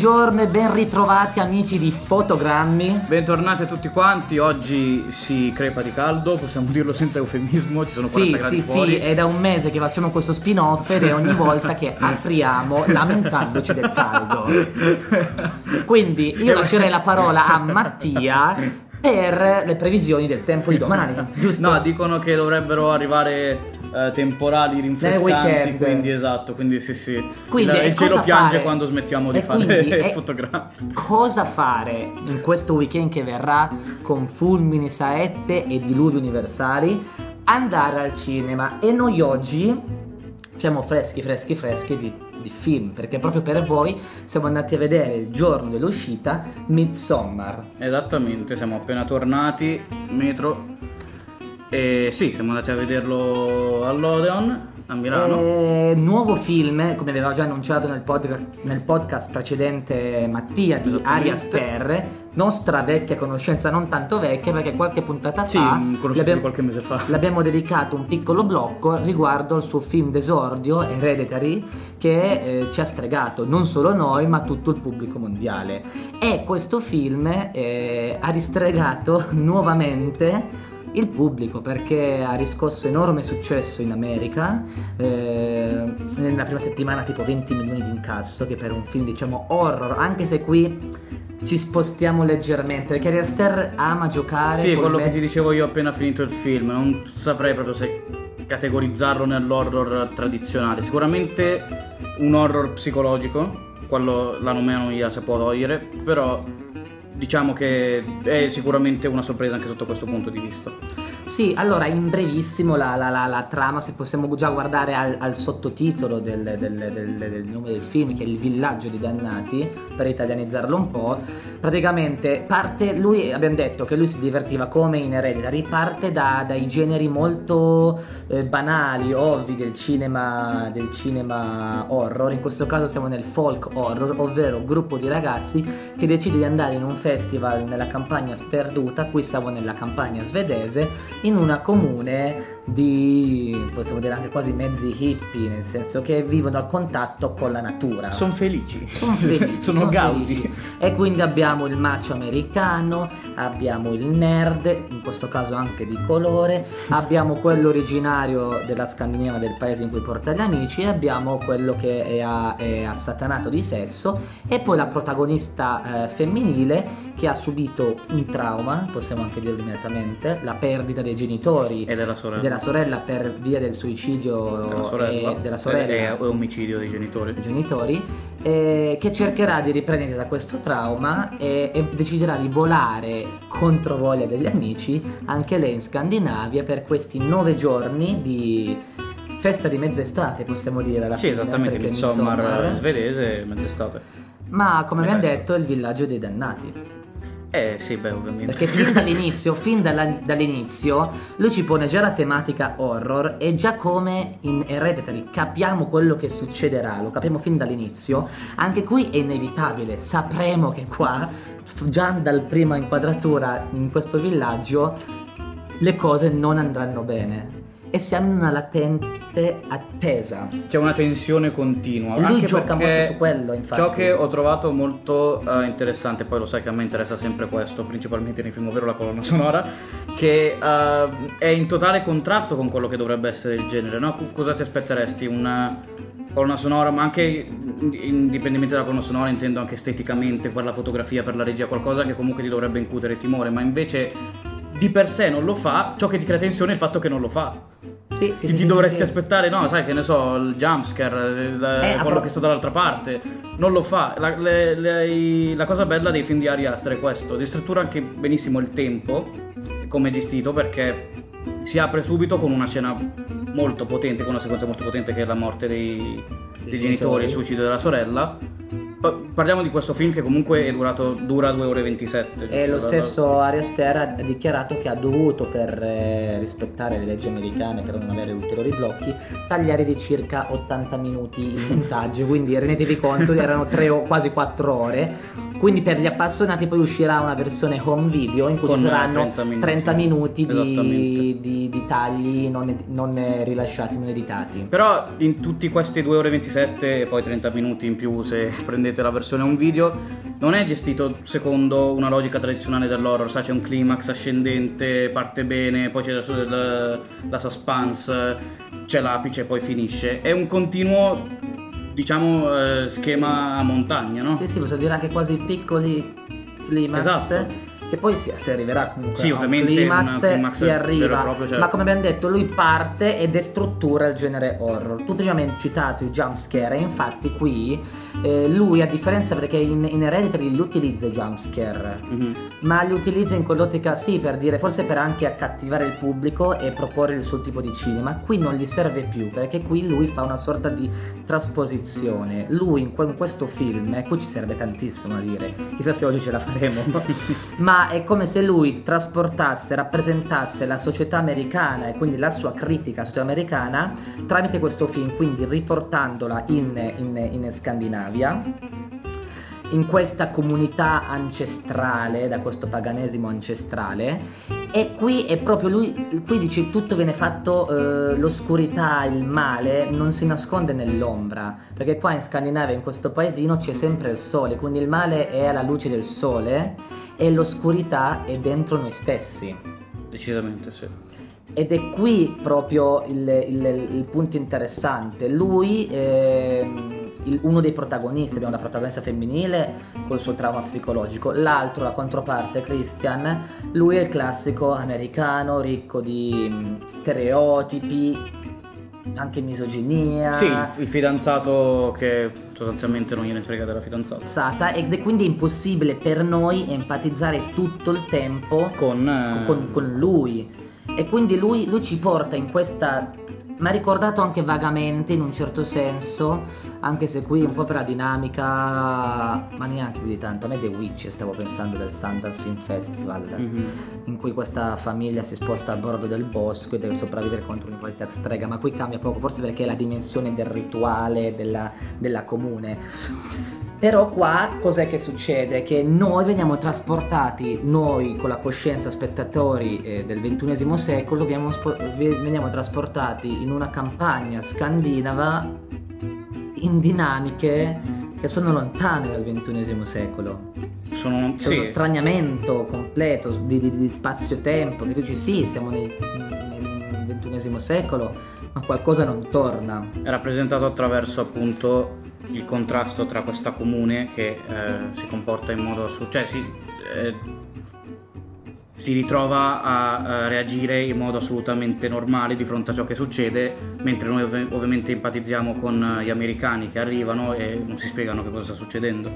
Buongiorno e ben ritrovati amici di Fotogrammi. Bentornati a tutti quanti, oggi si crepa di caldo, possiamo dirlo senza eufemismo, ci sono 40 Sì, gradi sì, fuori. sì, è da un mese che facciamo questo spin-off ed è ogni volta che apriamo lamentandoci del caldo. Quindi io lascerei la parola a Mattia per le previsioni del tempo di domani, giusto? No, dicono che dovrebbero arrivare eh, temporali rinfrescanti, quindi esatto, quindi sì sì. Quindi, il, e il cielo piange fare? quando smettiamo di E fare quindi, fotogrammi. Cosa fare in questo weekend che verrà con fulmini, saette e diluvi universali? Andare al cinema e noi oggi siamo freschi, freschi, freschi di, di film perché proprio per voi siamo andati a vedere il giorno dell'uscita Midsommar. Esattamente, siamo appena tornati, metro. E sì, siamo andati a vederlo all'Odeon a Milano. Eh, nuovo film, come aveva già annunciato nel podcast, nel podcast precedente Mattia di Esattamente. Aria Ster, nostra vecchia conoscenza, non tanto vecchia perché qualche puntata Sì, fa l'abbiamo- qualche mese fa. L'abbiamo dedicato un piccolo blocco riguardo al suo film d'esordio, Hereditary, che eh, ci ha stregato non solo noi, ma tutto il pubblico mondiale. E questo film eh, ha ristregato nuovamente il pubblico perché ha riscosso enorme successo in America eh, nella prima settimana tipo 20 milioni di incasso che per un film diciamo horror anche se qui ci spostiamo leggermente perché Ari Aster ama giocare Sì, quello che ti dicevo io appena finito il film, non saprei proprio se categorizzarlo nell'horror tradizionale. Sicuramente un horror psicologico, quello la nomea si può togliere, però diciamo che è sicuramente una sorpresa anche sotto questo punto di vista. Sì, allora in brevissimo la, la- la- la trama, se possiamo già guardare al, al sottotitolo del, del- del- del nome del film, che è Il villaggio di dannati, per italianizzarlo un po', praticamente parte, lui, abbiamo detto che lui si divertiva come in Hereditary, parte da- dai generi molto eh, banali, ovvi del cinema, del cinema horror, in questo caso siamo nel folk horror, ovvero gruppo di ragazzi che decide di andare in un festival nella campagna sperduta, qui siamo nella campagna svedese, in una comune di, possiamo dire anche quasi mezzi hippie, nel senso che vivono a contatto con la natura. Sono felici. Sono felici, sono son gaudi. felici. E quindi abbiamo il macio americano, abbiamo il nerd, in questo caso anche di colore, abbiamo quello originario della Scandinavia del paese in cui porta gli amici e abbiamo quello che è, a- è assatanato di sesso e poi la protagonista eh, femminile che ha subito un trauma, possiamo anche dirlo immediatamente, la perdita dei genitori E della sorella. della sorella per via del suicidio Della sorella. e- della sorella è omicidio dei genitori. genitori, eh, che cercherà di riprendere da questo trauma e, e deciderà di volare contro voglia degli amici anche lei in Scandinavia per questi nove giorni di festa di mezz'estate, possiamo dire. Alla Sì, fine, esattamente, Midsommar Midsommar- svedese, mezz'estate. Ma come abbiamo detto, è il villaggio dei dannati. Eh sì, beh, ovviamente. Perché fin dall'inizio, fin dalla- dall'inizio, lui ci pone già la tematica horror e già come in Hereditary capiamo quello che succederà, lo capiamo fin dall'inizio, anche qui è inevitabile, sapremo che qua, già dal prima inquadratura in questo villaggio, le cose non andranno bene. E siamo in una latente attesa. C'è una tensione continua. E lui anche gioca perché molto su quello, infatti. Ciò che ho trovato molto eh, interessante, poi lo sai che a me interessa sempre questo, principalmente nei film, ovvero la colonna sonora, che eh, è in totale contrasto con quello che dovrebbe essere il genere. No? Co- Cosa ti aspetteresti? Una colonna sonora, ma anche indipendentemente dalla colonna sonora, intendo anche esteticamente, per la fotografia, per la regia, qualcosa che comunque ti dovrebbe incutere timore, ma invece di per sé non lo fa. Ciò che ti crea tensione è il fatto che non lo fa. Sì, sì, ti sì, ti dovresti aspettare, no, sai che ne so, il jumpscare, il- Eh, a quello pro- che sta dall'altra parte. Non lo fa. La, le- le- la cosa bella dei film di Ari Aster è questo: distruttura anche benissimo il tempo, come è gestito, perché si apre subito con una scena molto potente, con una sequenza molto potente che è la morte dei, dei genitori, il suicidio della sorella. Poi Parliamo di questo film che comunque è durato, dura 2 ore e 27. E lo stesso Ari Aster ha dichiarato che ha dovuto, per eh, rispettare le leggi americane, per non avere ulteriori blocchi, tagliare di circa 80 minuti il montaggio. Quindi rendetevi conto, erano tre o quasi 4 ore. Quindi per gli appassionati poi uscirà una versione home video in cui ci saranno 30 minuti. 30 minuti di, di- di tagli non, non, rilasciati, non editati. Però in tutti questi 2 ore e 27 e poi 30 minuti in più se prendete la versione un video, non è gestito secondo una logica tradizionale dell'horror, sai c'è un climax ascendente, parte bene, poi c'è la, la, la suspense, c'è l'apice e poi finisce. È un continuo, diciamo, eh, schema a montagna, no? Sì, sì, posso dire anche quasi piccoli climax. Esatto. Che poi si, si arriverà comunque Sì, a un ovviamente climax, un climax si arriva. proprio, certo. Ma come abbiamo detto, lui parte e destruttura il genere horror. Tu prima hai citato i jumpscare, e infatti qui eh, lui, a differenza perché in, in Hereditary li utilizza i jumpscare, Mhm. ma li utilizza in quell'ottica sì per dire, forse per anche accattivare il pubblico e proporre il suo tipo di cinema. Qui non gli serve più perché qui lui fa una sorta di trasposizione. Lui in, in questo film, e qui ci serve tantissimo a dire, chissà se oggi ce la faremo, ma è come se lui trasportasse, rappresentasse la società americana e quindi la sua critica società americana tramite questo film, quindi riportandola in, in- in Scandinavia in questa comunità ancestrale, da questo paganesimo ancestrale. E qui è proprio lui, qui dice tutto viene fatto, eh, l'oscurità, il male non si nasconde nell'ombra, perché qua in Scandinavia, in questo paesino, c'è sempre il sole, quindi il male è alla luce del sole e l'oscurità è dentro noi stessi. Decisamente sì. Ed è qui proprio il, il- il punto interessante. Lui, ehm, il- uno dei protagonisti, abbiamo la protagonista femminile col suo trauma psicologico, l'altro, la controparte, Christian, lui è il classico americano ricco di mm, stereotipi, anche misoginia. Sì, il, il fidanzato che sostanzialmente non gliene frega della fidanzata. Sata, ed è quindi impossibile per noi empatizzare tutto il tempo Con, eh, con, con lui e quindi lui, lui ci porta in questa mi ha ricordato anche vagamente in un certo senso anche se qui un po' per la dinamica ma neanche più di tanto a me The Witch stavo pensando del Sundance Film Festival Mhm. in cui questa famiglia si sposta a bordo del bosco e deve sopravvivere contro un'inqualità strega ma qui cambia poco forse perché è la dimensione del rituale della, della comune però qua cos'è che succede? Che noi veniamo trasportati, noi con la coscienza spettatori eh, del XXI secolo, veniamo, veniamo trasportati in una campagna scandinava in dinamiche che sono lontane dal XXI secolo. Sono, C'è uno sì, straniamento completo di, di- di spazio-tempo, che tu dici sì, siamo nel, nel- nel XXI secolo, ma qualcosa non torna. è rappresentato attraverso appunto il contrasto tra questa comune che eh, si comporta in modo assurdo, cioè si, eh, si ritrova a, eh, reagire in modo assolutamente normale di fronte a ciò che succede, mentre noi ov- ovviamente empatizziamo con eh, gli americani che arrivano e non si spiegano che cosa sta succedendo.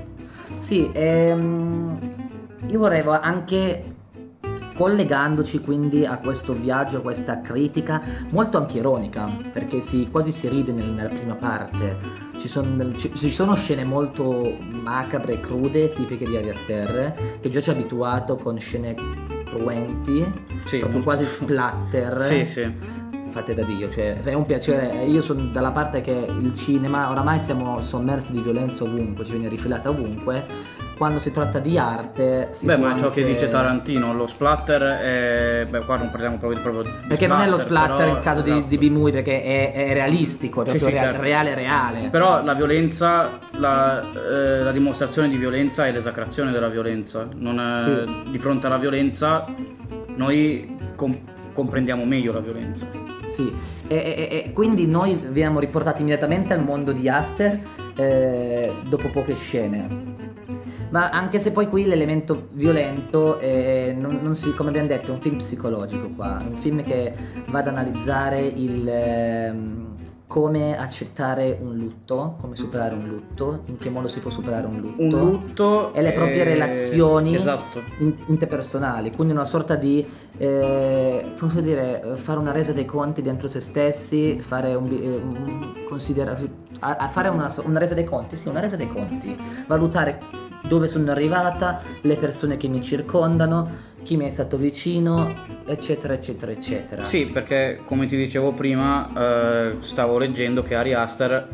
Sì, ehm, io vorrei anche collegandoci quindi a questo viaggio, a questa critica molto anche ironica, perché si, quasi si ride nel- nella prima parte. Ci sono, ci- sono scene molto macabre e crude, tipiche di Ari Aster, che già ci ha abituato con scene cruenti, Sì, quasi splatter. Sì, sì. fatte da Dio, cioè è un piacere, io sono dalla parte che il cinema, oramai siamo sommersi di violenza ovunque, ci viene rifilata ovunque, quando si tratta di arte si Beh, ma ciò che anche- dice Tarantino, lo splatter è... Beh, qua non parliamo proprio, proprio di Perché non è lo splatter però- in caso di, esatto. di B-movie perché è, è realistico, è Sì, proprio sì, rea- certo. reale reale. Però la violenza, la, eh, la dimostrazione di violenza è l'esacrazione della violenza. Non è- Sì. Di fronte alla violenza noi com- comprendiamo meglio la violenza. Sì, e, e- e quindi noi veniamo riportati immediatamente al mondo di Aster eh, dopo poche scene. Ma anche se poi qui l'elemento violento eh, non, non si, come abbiamo detto, è un film psicologico qua, un film che va ad analizzare il ehm, come accettare un lutto, come superare un lutto, in che modo si può superare un lutto. Un lutto e le proprie è- relazioni Esatto. in- interpersonali, quindi una sorta di, eh, posso dire, fare una resa dei conti dentro se stessi, fare un, eh, un- considera- a, a fare una, una resa dei conti, sì, una resa dei conti, valutare dove sono arrivata, le persone che mi circondano, chi mi è stato vicino, eccetera, eccetera, eccetera. Sì, perché come ti dicevo prima, eh, stavo leggendo che Ari Aster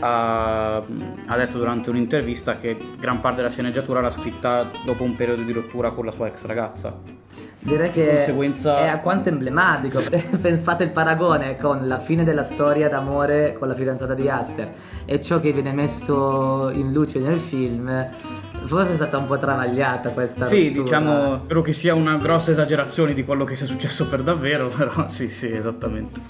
ha, ha detto durante un'intervista che gran parte della sceneggiatura l'ha scritta dopo un periodo di rottura con la sua ex ragazza. Direi che conseguenza- è alquanto emblematico. Fate il paragone con la fine della storia d'amore con la fidanzata di Aster e ciò che viene messo in luce nel film. Forse è stata un po' travagliata questa Sì, rottura. diciamo, spero che sia una grossa esagerazione di quello che sia successo per davvero, però sì, sì, esattamente.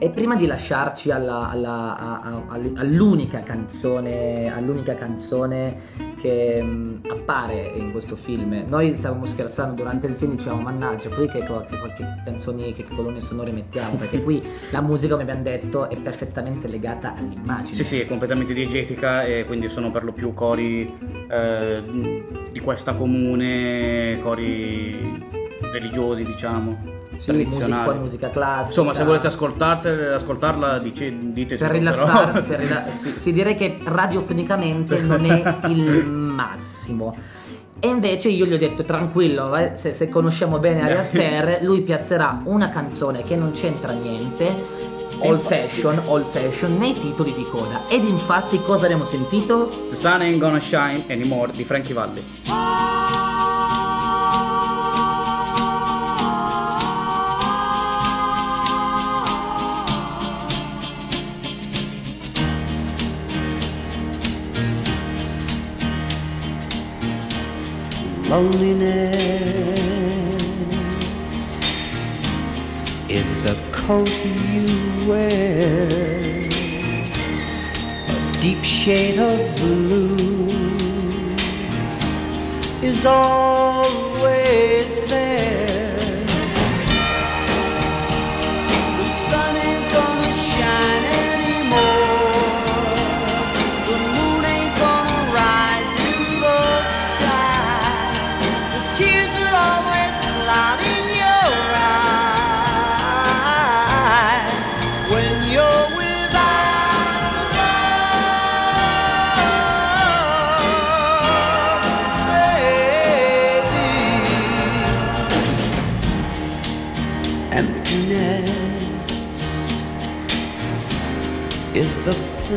E prima di lasciarci alla- alla- a- a- all'unica canzone, all'unica canzone che mh, appare in questo film, noi stavamo scherzando durante il film, dicevamo mannaggia, poi che, che qualche canzoni, che colonne sonore mettiamo, perché qui la musica, come abbiamo detto, è perfettamente legata all'immagine. Sì, sì, è completamente diegetica e quindi sono per lo più cori eh, di questa comune, cori religiosi, diciamo, musica, poi musica classica. Insomma, se volete ascoltarla, dice, dite per per rila- sì, sì, direi che radiofonicamente non è il massimo. E invece io gli ho detto tranquillo, eh, se, se conosciamo bene Ari Aster, lui piazzerà una canzone che non c'entra niente, old fashion, old fashion, nei titoli di coda. Ed infatti cosa abbiamo sentito? The Sun Ain't Gonna Shine Anymore di Frankie Valli. Loneliness is the coat you wear, a deep shade of blue is always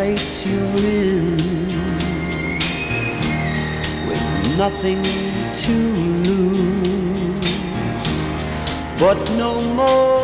place you're in with nothing to lose, but no more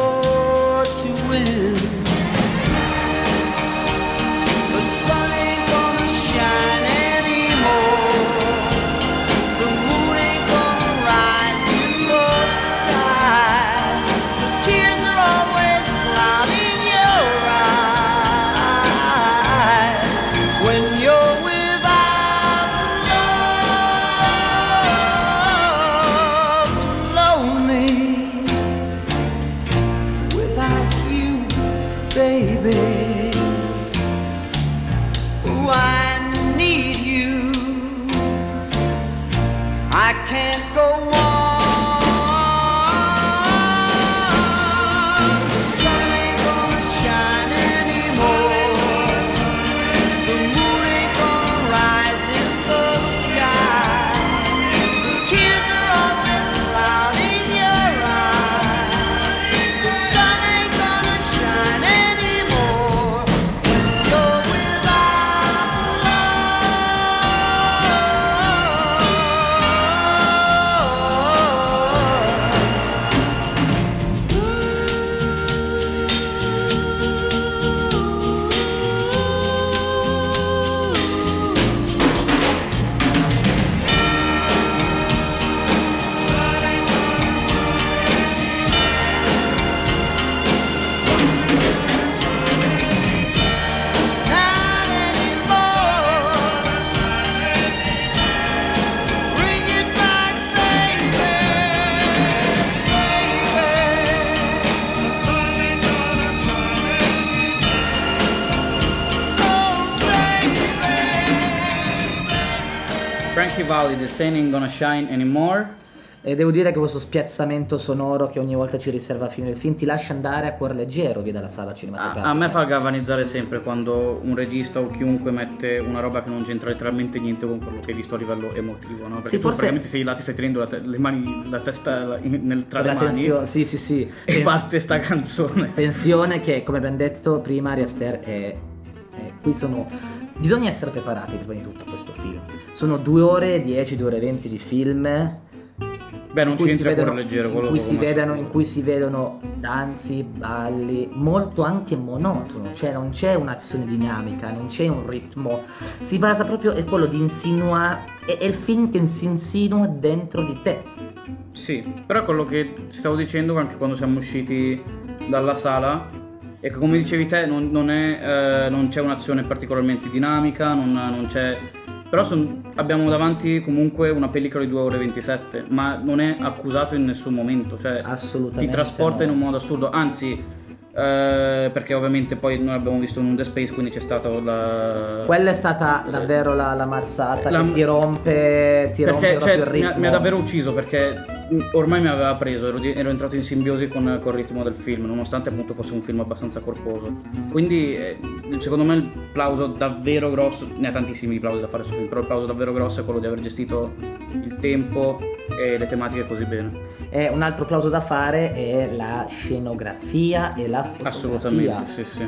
Valli, The Sun Ain't Gonna Shine Anymore. E devo dire che questo spiazzamento sonoro che ogni volta ci riserva a fine del film ti lascia andare a cuor leggero via dalla sala A, cinematografica. a me fa galvanizzare sempre quando un regista o chiunque mette una roba che non c'entra letteralmente niente con quello che hai visto a livello emotivo, no? Perché Sì, forse- praticamente sei là, ti stai tenendo la, te- le mani, la testa la- in- nel- tra le mani tensio- sì, sì, sì. e Tens- parte sta canzone. Tensione che, come abbiamo detto prima, Ari Aster è, è- qui sono... Bisogna essere preparati prima di tutto a questo film. Sono due ore e 10, due ore e 20 di film Beh, non in ci cui entra vedono, leggero in quello cui che si vedono, in cui si vedono danzi, balli, molto anche monotono, cioè non c'è un'azione dinamica, non c'è un ritmo, si basa proprio è quello di insinuare, è, è il film che si insinua dentro di te. Sì, però quello che stavo dicendo anche quando siamo usciti dalla sala che come dicevi te non, non è, eh, non c'è un'azione particolarmente dinamica, non, non c'è... Però son- abbiamo davanti comunque una pellicola di 2 ore e 27, ma non è accusato in nessun momento, cioè Assolutamente ti trasporta no. in un modo assurdo, anzi... eh, perché ovviamente poi noi abbiamo visto in un The Space quindi c'è stato la Quella è stata davvero la, la marzata La- che ti rompe, ti rompe perché proprio cioè, il mi, ritmo. ha, mi ha davvero ucciso perché ormai mi aveva preso, ero, di- ero entrato in simbiosi con, col ritmo del film, nonostante appunto fosse un film abbastanza corposo. Quindi eh, secondo me il plauso davvero grosso, ne ha tantissimi di plausi da fare su film, però il plauso davvero grosso è quello di aver gestito il tempo e le tematiche così bene. E un altro applauso da fare è la scenografia e la fotografia. Assolutamente, sì, sì.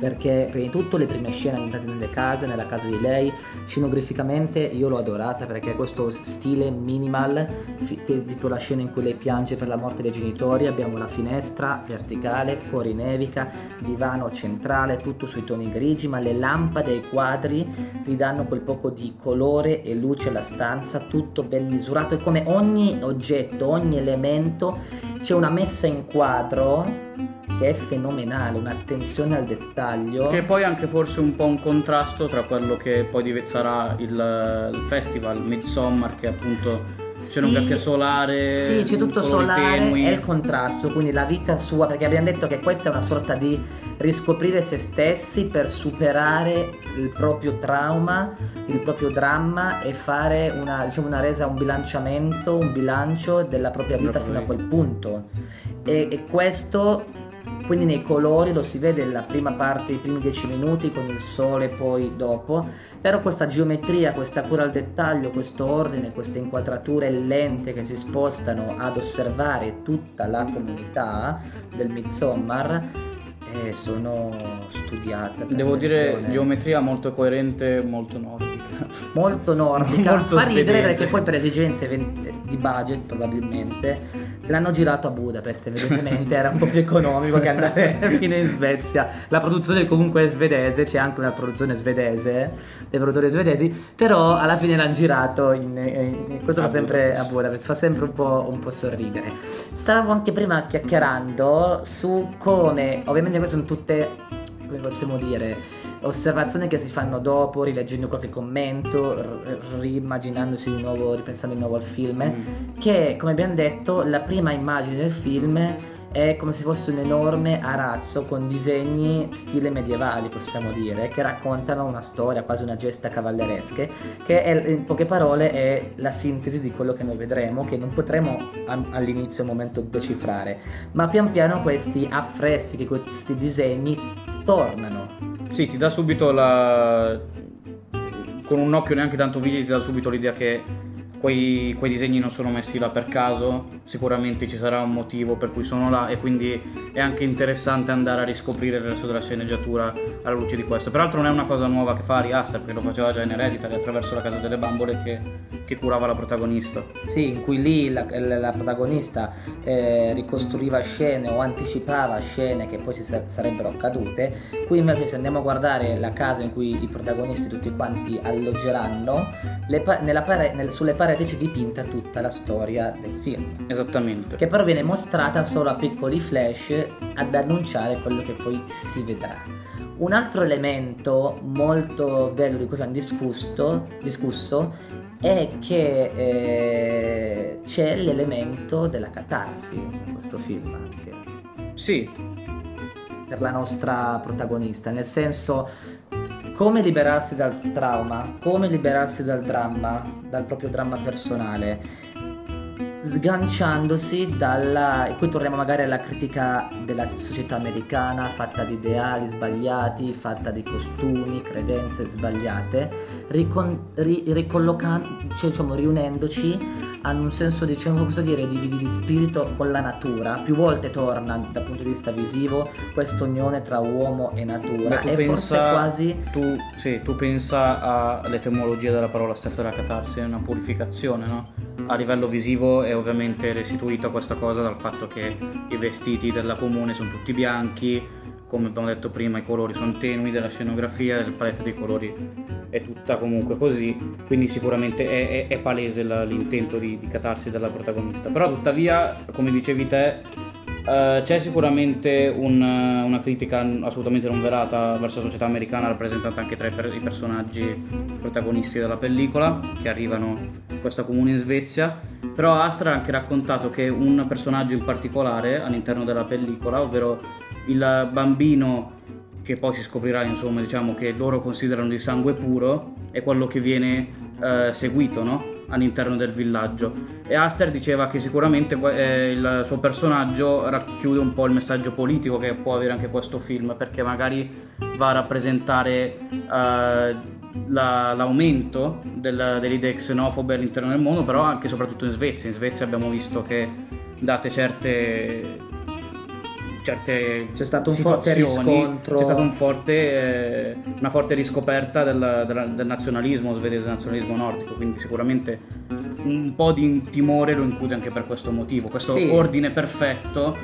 perché prima di tutto le prime scene ambientate nelle case, nella casa di lei, scenograficamente io l'ho adorata perché questo stile minimal, fi- t- tipo la scena in cui lei piange per la morte dei genitori, abbiamo la finestra verticale, fuori nevica, divano centrale, tutto sui toni grigi, ma le lampade e i quadri ridanno quel poco di colore e luce alla stanza, tutto ben misurato e come ogni oggetto, ogni elemento c'è una messa in quadro che è fenomenale, un'attenzione al dettaglio. Che poi anche forse un po' un contrasto tra quello che poi sarà il, il festival Midsommar che appunto scenografia Sì, solare, Sì, c'è tutto solare tenui. e il contrasto, quindi la vita sua, perché abbiamo detto che questa è una sorta di riscoprire se stessi per superare il proprio trauma, il proprio dramma e fare una, diciamo, una resa, un bilanciamento, un bilancio della propria vita fino a quel punto. E, e questo quindi nei colori lo si vede nella prima parte, i primi dieci minuti con il sole poi dopo, però questa geometria, questa cura al dettaglio, questo ordine, queste inquadrature lente che si spostano ad osservare tutta la comunità del Midsommar eh, sono studiate. Devo dire geometria molto coerente, molto nordica. molto nordica, Molto fa ridere perché poi per esigenze ven- di budget probabilmente l'hanno girato a Budapest evidentemente era un po' più economico che andare fino in Svezia la produzione comunque è svedese c'è anche una produzione svedese dei produttori svedesi però alla fine l'hanno girato in, in- questo A fa sempre Budapest. a Budapest fa sempre un po', un po' sorridere stavamo anche prima chiacchierando su come ovviamente queste sono tutte come possiamo dire osservazioni che si fanno dopo, rileggendo qualche commento, r- riimmaginandosi di nuovo, ripensando di nuovo al film, Mm. che come abbiamo detto la prima immagine del film è come se fosse un enorme arazzo con disegni stile medievali, possiamo dire, che raccontano una storia, quasi una gesta cavalleresche, che è, in poche parole è la sintesi di quello che noi vedremo, che non potremo a- all'inizio al momento decifrare, ma pian piano questi affreschi, questi disegni tornano. Sì, ti dà subito la... con un occhio neanche tanto vigile ti dà subito l'idea che quei, quei disegni non sono messi là per caso, sicuramente ci sarà un motivo per cui sono là e quindi è anche interessante andare a riscoprire il resto della sceneggiatura alla luce di questo. Peraltro non è una cosa nuova che fa Ari Aster, perché lo faceva già in Hereditary attraverso la casa delle bambole che, che curava la protagonista. Sì, in cui lì la, la- protagonista eh, ricostruiva scene o anticipava scene che poi ci sa- sarebbero accadute. Qui invece se andiamo a guardare la casa in cui i protagonisti tutti quanti alloggeranno, pa- pare- nel- sulle pareti c'è dipinta tutta la storia del film. Esattamente. Che però viene mostrata solo a piccoli flash ad annunciare quello che poi si vedrà. Un altro elemento molto bello di cui abbiamo discusso, discusso è che eh, c'è l'elemento della catarsi in questo film anche Sì, per la nostra protagonista, nel senso come liberarsi dal trauma, come liberarsi dal dramma, dal proprio dramma personale. sganciandosi dalla e qui torniamo magari alla critica della società americana fatta di ideali sbagliati fatta di costumi credenze sbagliate ricon- ri- ricollocan- cioè, diciamo riunendoci hanno un senso diciamo posso dire di, di- di spirito con la natura più volte torna dal punto di vista visivo questa unione tra uomo e natura e forse pensa- quasi Tu, sì, tu pensa all'etimologia della parola stessa della catarsi, è una purificazione, no? A livello visivo è ovviamente restituita questa cosa dal fatto che i vestiti della comune sono tutti bianchi, come abbiamo detto prima i colori sono tenui della scenografia, il palette dei colori è tutta comunque così, quindi sicuramente è, è- è palese la- l'intento di, di catarsi della protagonista. Però tuttavia, come dicevi te, eh, c'è sicuramente un- una critica assolutamente non velata verso la società americana rappresentata anche tra i, per- i personaggi protagonisti della pellicola che arrivano in questa comune in Svezia però Astra ha anche raccontato che un personaggio in particolare all'interno della pellicola ovvero il bambino che poi si scoprirà insomma diciamo che loro considerano di sangue puro è quello che viene eh, seguito no? all'interno del villaggio e Aster diceva che sicuramente eh, il suo personaggio racchiude un po' il messaggio politico che può avere anche questo film perché magari va a rappresentare eh, la- l'aumento del- delle idee xenofobe all'interno del mondo però anche e soprattutto in Svezia in Svezia abbiamo visto che date certe certe C'è stato un forte riscontro. c'è stata un forte, eh, una forte riscoperta del, del- del nazionalismo svedese, del nazionalismo nordico, quindi sicuramente un po' di timore lo incute anche per questo motivo, questo Sì. ordine perfetto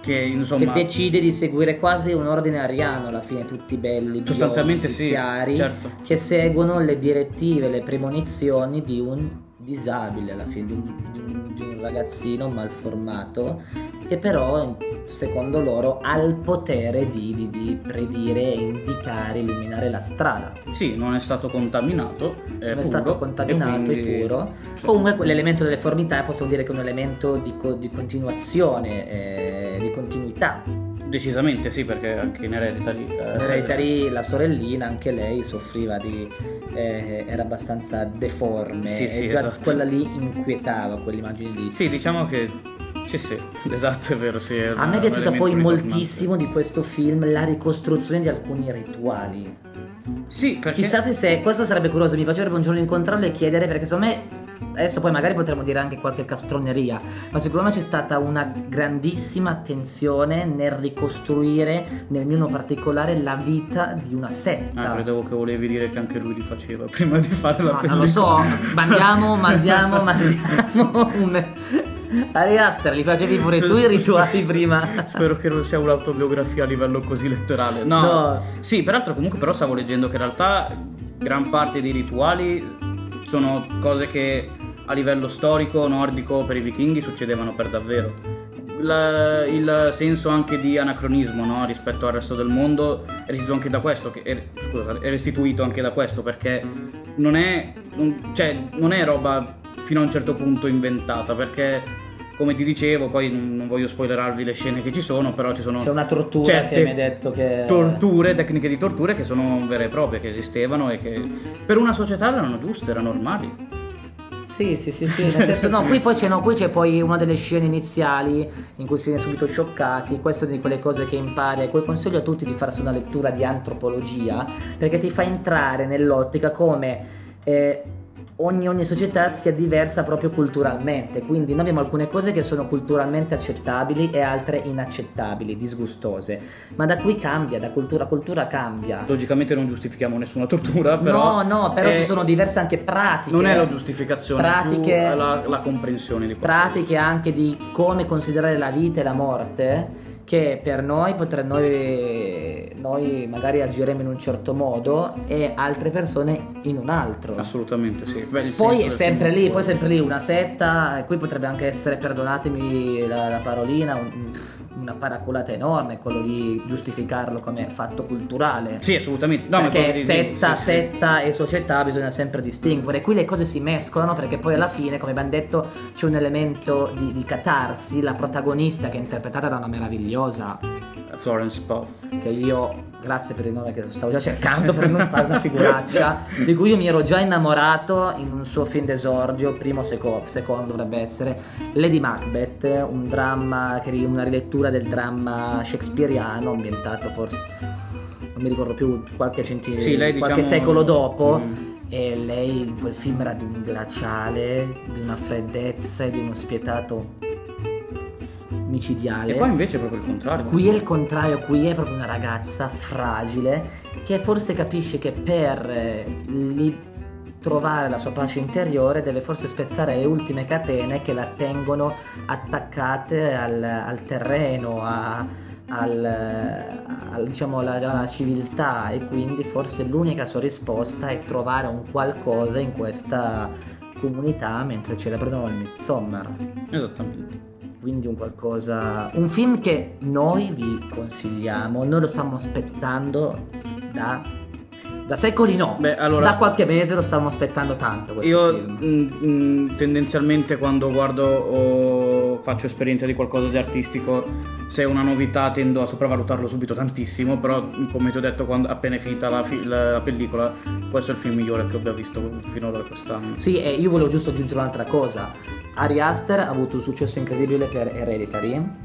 che insomma che decide di seguire quasi un ordine ariano alla fine tutti belli Sostanzialmente biondi, sì, chiari certo. che seguono le direttive le premonizioni di un disabile alla fine di un, di un- ragazzino malformato che però secondo loro ha il potere di, di- di predire indicare illuminare la strada sì, non è stato contaminato, è, non è puro, stato contaminato e quindi- puro. sì. Comunque l'elemento dell'eformità possiamo dire che è un elemento di, co- di continuazione, eh, di continuità. Decisamente sì, perché anche in Hereditary... eh, In Hereditary la sorellina, anche lei soffriva di... eh, era abbastanza deforme Sì, sì, e già esatto. quella lì inquietava, quell'immagine lì. Sì, diciamo che... Sì, sì, esatto, è vero, sì. è A me è piaciuta poi moltissimo di questo film la ricostruzione di alcuni rituali. Sì, perché... Chissà se, se questo sarebbe curioso, mi piacerebbe un giorno incontrarlo e chiedere perché secondo me adesso poi magari potremmo dire anche qualche castroneria, ma secondo me c'è stata una grandissima attenzione nel ricostruire nel mio particolare la vita di una setta. Ah, credevo che volevi dire che anche lui li faceva prima di fare la No, pellicola. non lo so, mandiamo, mandiamo, mandiamo un... Ari Aster, li facevi pure tu i rituali prima? Spero che non sia un'autobiografia a livello così letterale. No. No. Sì, peraltro comunque però stavo leggendo che in realtà gran parte dei rituali sono cose che a livello storico nordico per i vichinghi succedevano per davvero. La- il senso anche di anacronismo no, rispetto al resto del mondo è restituito anche da questo, che scusa, è restituito anche da questo perché non è, non- cioè, non è roba fino a un certo punto inventata perché come ti dicevo poi non, voglio spoilerarvi le scene che ci sono però ci sono C'è una tortura che mi hai detto che... torture, tecniche di torture che sono vere e proprie, che esistevano e che per una società erano giuste, erano normali. Sì, sì, sì, sì, nel senso no, qui poi c'è, no, qui c'è poi una delle scene iniziali in cui si viene subito scioccati, questa è di quelle cose che impari, e poi consiglio a tutti di farsi una lettura di antropologia, perché ti fa entrare nell'ottica come eh, ogni, ogni società sia diversa proprio culturalmente, quindi noi abbiamo alcune cose che sono culturalmente accettabili e altre inaccettabili, disgustose, ma da qui cambia, da cultura a cultura cambia. Logicamente non giustifichiamo nessuna tortura, però... no, no, però è- ci sono diverse anche pratiche. Non è la giustificazione, Pratiche- la, la comprensione di questo. pratiche anche di come considerare la vita e la morte che per noi potre- noi, noi magari agiremo in un certo modo e altre persone in un altro Assolutamente sì. Beh, poi è sempre lì, poi è sempre lì una setta, qui potrebbe anche essere, perdonatemi la, la parolina, un- una paraculata enorme, quello di giustificarlo come fatto culturale. Sì, assolutamente. No, perché che dico, setta, sì, sì. setta e società bisogna sempre distinguere. Qui le cose si mescolano perché poi alla fine, come abbiamo detto, c'è un elemento di, di catarsi. La protagonista che è interpretata da una meravigliosa Florence Pugh. che io, grazie per il nome che stavo già cercando per non fare una figuraccia, di cui io mi ero già innamorato in un suo film d'esordio, primo seco- secondo dovrebbe essere, Lady Macbeth, un dramma, una rilettura del dramma shakespeariano ambientato forse, non mi ricordo più, qualche, centi- Sì, qualche diciamo- secolo dopo. Mm. E lei in quel film era di un glaciale, di una freddezza e di uno spietato micidiale. E qua invece è proprio il contrario. Qui è il contrario, qui è proprio una ragazza fragile che forse capisce che per eh, li- trovare la sua pace interiore deve forse spezzare le ultime catene che la tengono attaccate al, al terreno, a- al, al- diciamo, alla, alla civiltà e quindi forse l'unica sua risposta è trovare un qualcosa in questa comunità mentre celebrano il Midsommar Esattamente. Quindi un qualcosa un film che noi vi consigliamo noi lo stiamo aspettando da da secoli no. Beh, allora- da qualche mese lo stavamo aspettando tanto questo Io film. mm, mm, tendenzialmente quando guardo o faccio esperienza di qualcosa di artistico, se è una novità tendo a sopravvalutarlo subito tantissimo, però come ti ho detto quando appena è finita la, fi- la- la pellicola, questo è il film migliore che abbia visto finora quest'anno. sì e io volevo giusto aggiungere un'altra cosa Ari Aster ha avuto un successo incredibile per Hereditary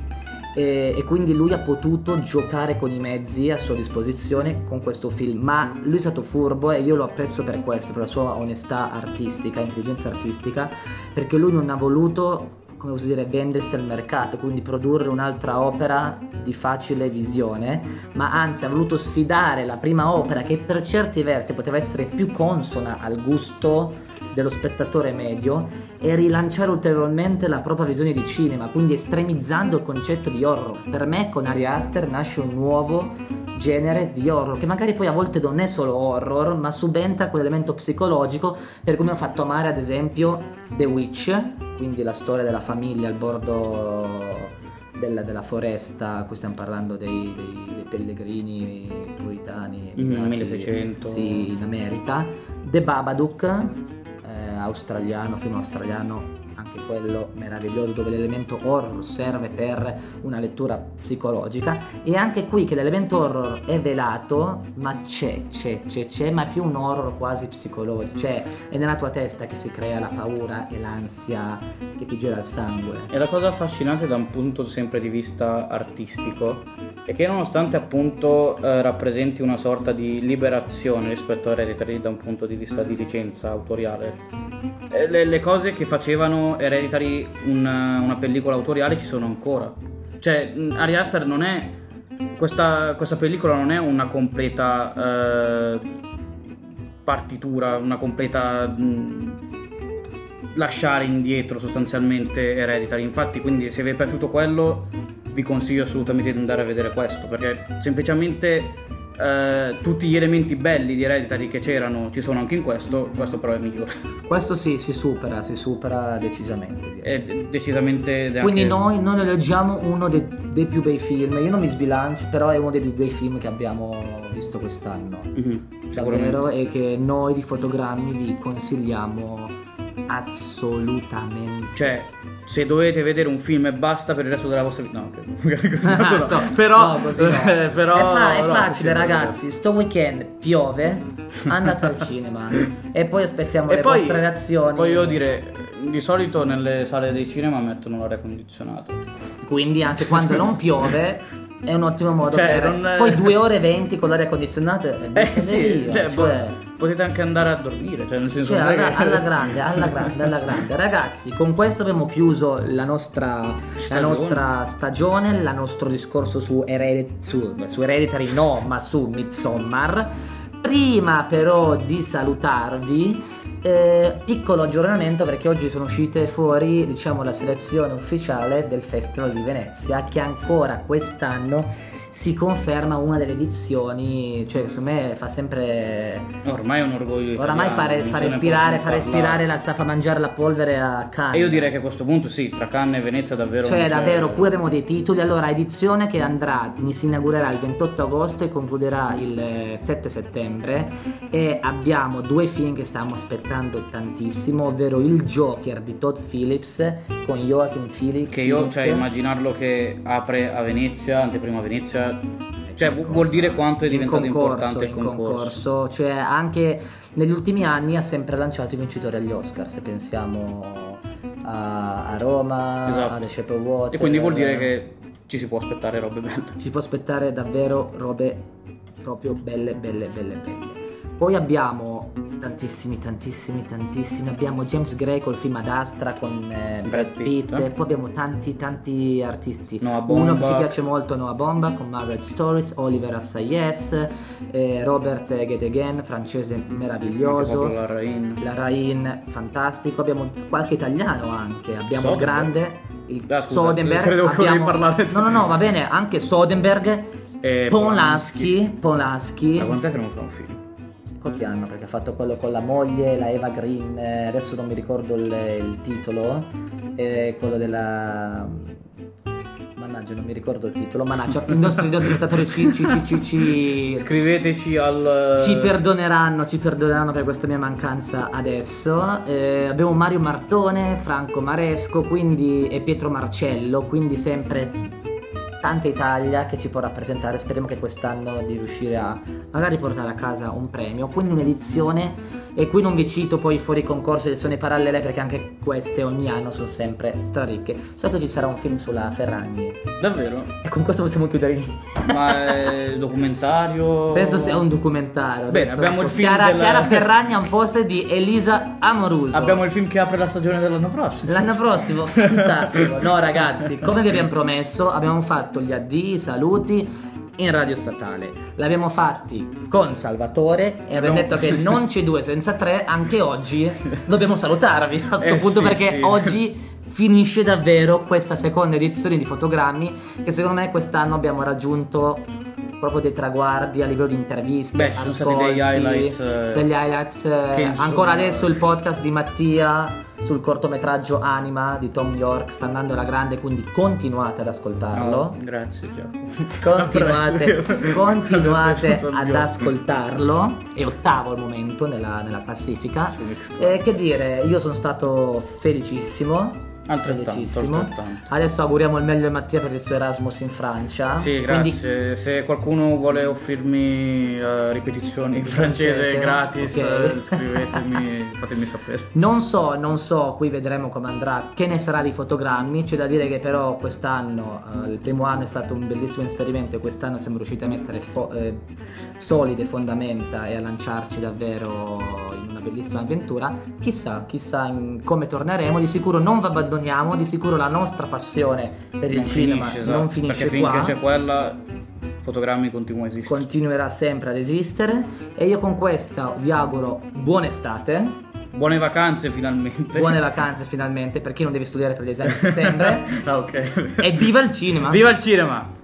e, e quindi lui ha potuto giocare con i mezzi a sua disposizione con questo film. Ma lui è stato furbo e io lo apprezzo per questo per la sua onestà artistica intelligenza artistica perché lui non ha voluto come posso dire vendersi al mercato quindi produrre un'altra opera di facile visione ma anzi ha voluto sfidare la prima opera che per certi versi poteva essere più consona al gusto dello spettatore medio e rilanciare ulteriormente la propria visione di cinema, quindi estremizzando il concetto di horror. Per me con Ari Aster nasce un nuovo genere di horror, che magari poi a volte non è solo horror, ma subentra quell'elemento psicologico, per come ho fatto amare ad esempio The Witch, quindi la storia della famiglia al bordo della, della foresta, qui stiamo parlando dei, dei- dei pellegrini puritani Mm, emigrati, 1600. sì, in America. The Babadook, australiano, film australiano, anche quello meraviglioso dove l'elemento horror serve per una lettura psicologica e anche qui che l'elemento horror è velato ma c'è, c'è, c'è, c'è, ma è più un horror quasi psicologico, cioè è nella tua testa che si crea la paura e l'ansia che ti gira il sangue. E la cosa affascinante da un punto sempre di vista artistico è che nonostante appunto eh, rappresenti una sorta di liberazione rispetto a Hereditary da un punto di vista di licenza autoriale, eh, le, le cose che facevano Hereditary una, una pellicola autoriale ci sono ancora. Cioè, Ari Aster non è... Questa, questa pellicola non è una completa eh, partitura, una completa... mh, lasciare indietro sostanzialmente Hereditary. Infatti, quindi se vi è piaciuto quello, vi consiglio assolutamente di andare a vedere questo, perché semplicemente eh, tutti gli elementi belli di Hereditary che c'erano ci sono anche in questo, questo però è migliore. Questo sì, si supera, si supera decisamente. È de- decisamente Quindi noi, noi eleggiamo uno dei, dei più bei film, io non mi sbilancio, però è uno dei più bei film che abbiamo visto quest'anno. Mhm, sicuramente. Davvero, e che noi di fotogrammi vi consigliamo assolutamente. Cioè, se dovete vedere un film e basta per il resto della vostra vita. No, ok, magari così Ah, no. sto- però, no, così no. però è, fa- è no, facile ragazzi, sto weekend piove, andate al cinema e poi aspettiamo E le poi, vostre reazioni. voglio dire, di solito nelle sale dei cinema mettono l'aria condizionata. Quindi anche quando non piove è un ottimo modo Cioè, per... non- Poi due ore e venti con l'aria condizionata e Eh sì, via, cioè, boh, cioè- potete anche andare a dormire, cioè nel senso Cioè, non è alla, alla grande, alla grande, alla grande. Ragazzi, con questo abbiamo chiuso la nostra la Stagione. nostra stagione, il nostro discorso su, Heredit- su, su Hereditary, no, ma su Midsommar. Prima però di salutarvi, eh, piccolo aggiornamento perché oggi sono uscite fuori, diciamo, la selezione ufficiale del Festival di Venezia che ancora quest'anno si conferma una delle edizioni, cioè secondo me fa sempre Ormai è un orgoglio Oramai italiano, fare, non far se ne respirare, far respirare la sa fa mangiare la polvere a Cannes. E io direi che a questo punto sì, tra Cannes e Venezia davvero Cioè, davvero, poi abbiamo dei titoli. Allora, edizione che andrà, si inaugurerà il 28 agosto e concluderà il eh, 7 settembre. E abbiamo due film che stiamo aspettando tantissimo, ovvero Il Joker di Todd Phillips con Joaquin Phoenix. Che io, cioè, immaginarlo che apre a Venezia, anteprima a Venezia, Cioè, vu- vuol dire quanto è diventato concorso, importante il in concorso. cioè anche negli ultimi anni ha sempre lanciato i vincitori agli Oscar, se pensiamo a, a Roma, Esatto. a The Shape of Water. E quindi vuol dire che ci si può aspettare robe belle. ci può aspettare davvero robe proprio belle, belle, belle, belle. Poi abbiamo tantissimi, tantissimi, tantissimi. Abbiamo James Gray col film Ad Astra con eh, Brad Pitt. Pitt. Poi abbiamo tanti, tanti artisti. Noah Uno che ci piace molto, Noah Bomba con Margaret Stories, Oliver Assayas, eh, Robert Gedegen, francese meraviglioso. la Rain. La Rain, fantastico. Abbiamo qualche italiano anche. Abbiamo Soderbergh. grande. Il Ah, scusa, Soderbergh. credevo che volevi abbiamo- parlare. No, no, no, va bene. Anche Soderbergh. E Polanski. Polanski. Da quant'è che non fa un film? Qualche anno perché ha fatto quello con la moglie, la Eva Green. eh, Adesso non mi ricordo il, il titolo. eh, quello della. Mannaggia, non mi ricordo il titolo. Mannaggia, i nostri, i nostri spettatori ci, ci, ci, ci, ci- Scriveteci al... ci perdoneranno, ci perdoneranno per questa mia mancanza adesso. Eh, abbiamo Mario Martone, Franco Maresco quindi, e Pietro Marcello, quindi sempre tanta Italia che ci può rappresentare. Speriamo che quest'anno di riuscire a magari portare a casa un premio. Quindi un'edizione. E qui non vi cito poi fuori concorso edizioni parallele perché anche queste ogni anno sono sempre straricche. So che ci sarà un film sulla Ferragni. Davvero? E con questo possiamo chiudere il Ma è documentario? Penso sia un documentario. Bene, Adesso abbiamo so- il film Chiara, della- Chiara Ferragni ha un poster di Elisa Amoruso. Abbiamo il film che apre la stagione dell'anno prossimo. L'anno prossimo, fantastico. No, ragazzi, come vi abbiamo promesso, abbiamo fatto gli addii, i saluti in radio statale. L'abbiamo fatti con Salvatore e abbiamo Abbiamo- detto che non c'è due senza tre. Anche oggi dobbiamo salutarvi a questo Eh, punto sì, perché sì. oggi finisce davvero questa seconda edizione di fotogrammi che secondo me quest'anno abbiamo raggiunto proprio dei traguardi a livello di interviste, Beh, ci sono stati ascolti, degli highlights, eh, degli highlights, eh, ancora adesso il podcast di Mattia sul cortometraggio Anima di Tom York sta andando alla grande, quindi continuate ad ascoltarlo. No, grazie Giacomo. Continuate, continuate ad ascoltarlo. È ottavo al momento nella, nella classifica. Su Mixcloud. E che dire, io sono stato felicissimo. Altrettanto, felicissimo. altrettanto. Adesso auguriamo il meglio a Mattia per il suo Erasmus in Francia. Sì, Quindi grazie. Se qualcuno vuole offrirmi eh, ripetizioni in francese francese, gratis, ok. eh, scrivetemi, fatemi sapere. Non so, non so, qui vedremo come andrà, che ne sarà di fotogrammi. C'è da dire che però quest'anno, eh, il primo anno è stato un bellissimo esperimento e quest'anno siamo riusciti a mettere fo- eh, solide fondamenta e a lanciarci davvero in una bellissima avventura. Chissà, chissà in- come torneremo. Di sicuro non vi abbandoniamo, di sicuro la nostra passione per il non cinema finisce, esatto, non finisce perché qua. finché c'è quella, fotogrammi continua a esistere. Continuerà sempre ad esistere e io con questa vi auguro buona estate. Buone vacanze finalmente. Buone vacanze finalmente per chi non deve studiare per gli esami di settembre. ah, ok. e viva il cinema! Viva il cinema!